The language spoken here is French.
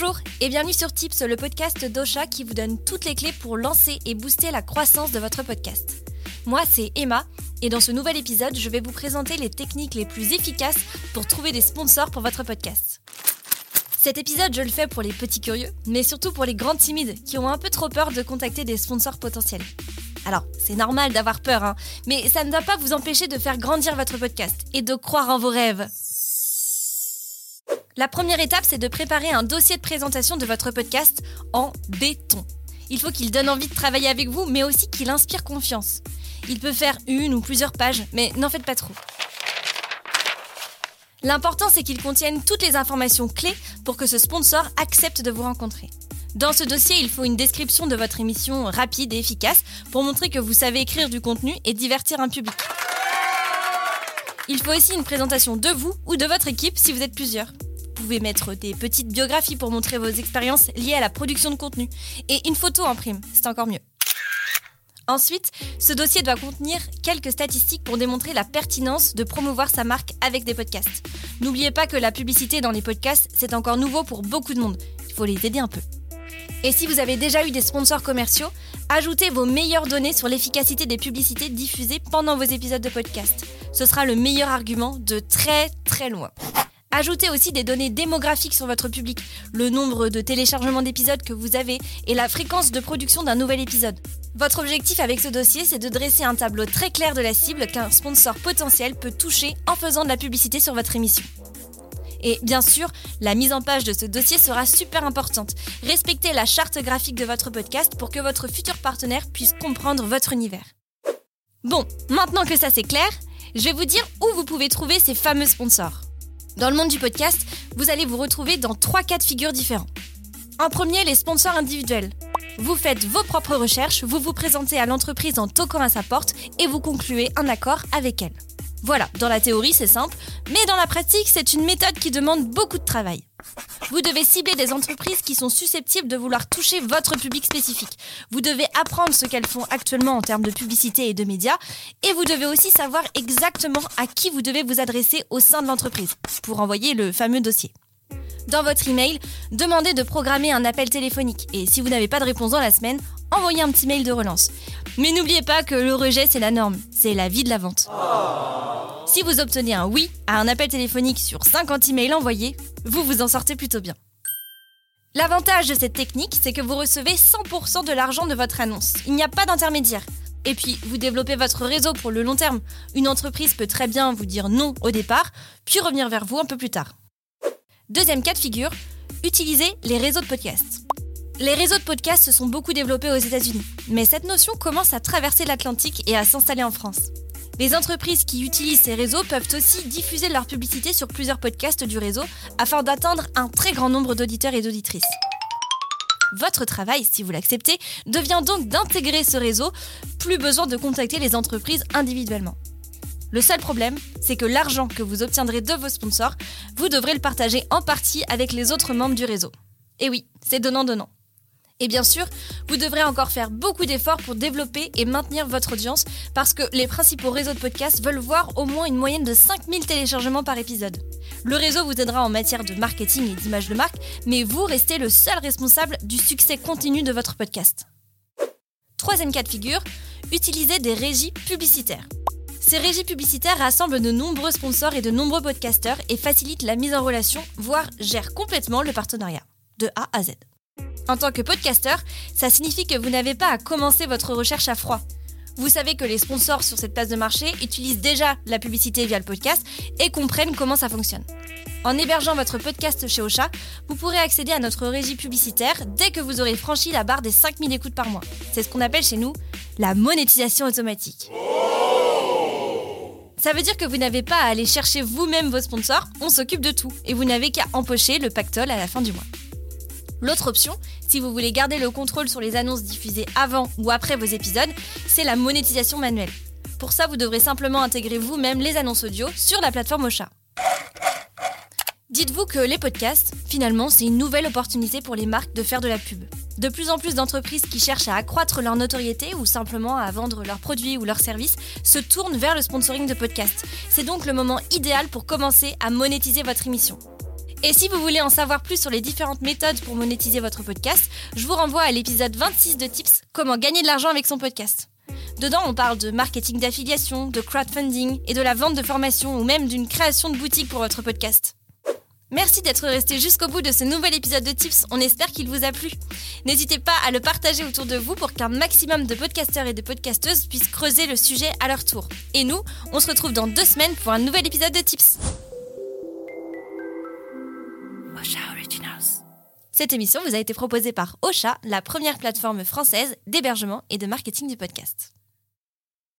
Bonjour et bienvenue sur Tips, le podcast d'Ocha qui vous donne toutes les clés pour lancer et booster la croissance de votre podcast. Moi, c'est Emma et dans ce nouvel épisode, je vais vous présenter les techniques les plus efficaces pour trouver des sponsors pour votre podcast. Cet épisode, je le fais pour les petits curieux, mais surtout pour les grands timides qui ont un peu trop peur de contacter des sponsors potentiels. Alors, c'est normal d'avoir peur, hein, mais ça ne doit pas vous empêcher de faire grandir votre podcast et de croire en vos rêves. La première étape, c'est de préparer un dossier de présentation de votre podcast en béton. Il faut qu'il donne envie de travailler avec vous, mais aussi qu'il inspire confiance. Il peut faire une ou plusieurs pages, mais n'en faites pas trop. L'important, c'est qu'il contienne toutes les informations clés pour que ce sponsor accepte de vous rencontrer. Dans ce dossier, il faut une description de votre émission rapide et efficace pour montrer que vous savez écrire du contenu et divertir un public. Il faut aussi une présentation de vous ou de votre équipe si vous êtes plusieurs. Vous pouvez mettre des petites biographies pour montrer vos expériences liées à la production de contenu et une photo en prime, c'est encore mieux. Ensuite, ce dossier doit contenir quelques statistiques pour démontrer la pertinence de promouvoir sa marque avec des podcasts. N'oubliez pas que la publicité dans les podcasts, c'est encore nouveau pour beaucoup de monde. Il faut les aider un peu. Et si vous avez déjà eu des sponsors commerciaux, ajoutez vos meilleures données sur l'efficacité des publicités diffusées pendant vos épisodes de podcast. Ce sera le meilleur argument de très très loin. Ajoutez aussi des données démographiques sur votre public, le nombre de téléchargements d'épisodes que vous avez et la fréquence de production d'un nouvel épisode. Votre objectif avec ce dossier, c'est de dresser un tableau très clair de la cible qu'un sponsor potentiel peut toucher en faisant de la publicité sur votre émission. Et bien sûr, la mise en page de ce dossier sera super importante. Respectez la charte graphique de votre podcast pour que votre futur partenaire puisse comprendre votre univers. Bon, maintenant que ça c'est clair, je vais vous dire où vous pouvez trouver ces fameux sponsors. Dans le monde du podcast, vous allez vous retrouver dans trois cas de figure différents. En premier, les sponsors individuels. Vous faites vos propres recherches, vous vous présentez à l'entreprise en toquant à sa porte et vous concluez un accord avec elle. Voilà, dans la théorie c'est simple, mais dans la pratique c'est une méthode qui demande beaucoup de travail. Vous devez cibler des entreprises qui sont susceptibles de vouloir toucher votre public spécifique. Vous devez apprendre ce qu'elles font actuellement en termes de publicité et de médias. Et vous devez aussi savoir exactement à qui vous devez vous adresser au sein de l'entreprise pour envoyer le fameux dossier. Dans votre email, demandez de programmer un appel téléphonique. Et si vous n'avez pas de réponse dans la semaine, envoyez un petit mail de relance. Mais n'oubliez pas que le rejet, c'est la norme. C'est la vie de la vente. Si vous obtenez un oui à un appel téléphonique sur 50 emails envoyés, vous vous en sortez plutôt bien. L'avantage de cette technique, c'est que vous recevez 100% de l'argent de votre annonce. Il n'y a pas d'intermédiaire. Et puis, vous développez votre réseau pour le long terme. Une entreprise peut très bien vous dire non au départ, puis revenir vers vous un peu plus tard. Deuxième cas de figure, utilisez les réseaux de podcasts. Les réseaux de podcasts se sont beaucoup développés aux États-Unis, mais cette notion commence à traverser l'Atlantique et à s'installer en France. Les entreprises qui utilisent ces réseaux peuvent aussi diffuser leur publicité sur plusieurs podcasts du réseau afin d'atteindre un très grand nombre d'auditeurs et d'auditrices. Votre travail, si vous l'acceptez, devient donc d'intégrer ce réseau, plus besoin de contacter les entreprises individuellement. Le seul problème, c'est que l'argent que vous obtiendrez de vos sponsors, vous devrez le partager en partie avec les autres membres du réseau. Et oui, c'est donnant-donnant. Et bien sûr, vous devrez encore faire beaucoup d'efforts pour développer et maintenir votre audience parce que les principaux réseaux de podcasts veulent voir au moins une moyenne de 5000 téléchargements par épisode. Le réseau vous aidera en matière de marketing et d'image de marque, mais vous restez le seul responsable du succès continu de votre podcast. Troisième cas de figure, utilisez des régies publicitaires. Ces régies publicitaires rassemblent de nombreux sponsors et de nombreux podcasteurs et facilitent la mise en relation, voire gèrent complètement le partenariat, de A à Z. En tant que podcasteur, ça signifie que vous n'avez pas à commencer votre recherche à froid. Vous savez que les sponsors sur cette place de marché utilisent déjà la publicité via le podcast et comprennent comment ça fonctionne. En hébergeant votre podcast chez Ocha, vous pourrez accéder à notre régie publicitaire dès que vous aurez franchi la barre des 5000 écoutes par mois. C'est ce qu'on appelle chez nous la monétisation automatique. Ça veut dire que vous n'avez pas à aller chercher vous-même vos sponsors, on s'occupe de tout et vous n'avez qu'à empocher le pactole à la fin du mois. L'autre option, si vous voulez garder le contrôle sur les annonces diffusées avant ou après vos épisodes, c'est la monétisation manuelle. Pour ça, vous devrez simplement intégrer vous-même les annonces audio sur la plateforme Ocha. Dites-vous que les podcasts, finalement, c'est une nouvelle opportunité pour les marques de faire de la pub. De plus en plus d'entreprises qui cherchent à accroître leur notoriété ou simplement à vendre leurs produits ou leurs services se tournent vers le sponsoring de podcasts. C'est donc le moment idéal pour commencer à monétiser votre émission. Et si vous voulez en savoir plus sur les différentes méthodes pour monétiser votre podcast, je vous renvoie à l'épisode 26 de Tips Comment gagner de l'argent avec son podcast. Dedans, on parle de marketing d'affiliation, de crowdfunding et de la vente de formation ou même d'une création de boutique pour votre podcast. Merci d'être resté jusqu'au bout de ce nouvel épisode de Tips, on espère qu'il vous a plu. N'hésitez pas à le partager autour de vous pour qu'un maximum de podcasteurs et de podcasteuses puissent creuser le sujet à leur tour. Et nous, on se retrouve dans deux semaines pour un nouvel épisode de Tips. Cette émission vous a été proposée par Ocha, la première plateforme française d'hébergement et de marketing du podcast.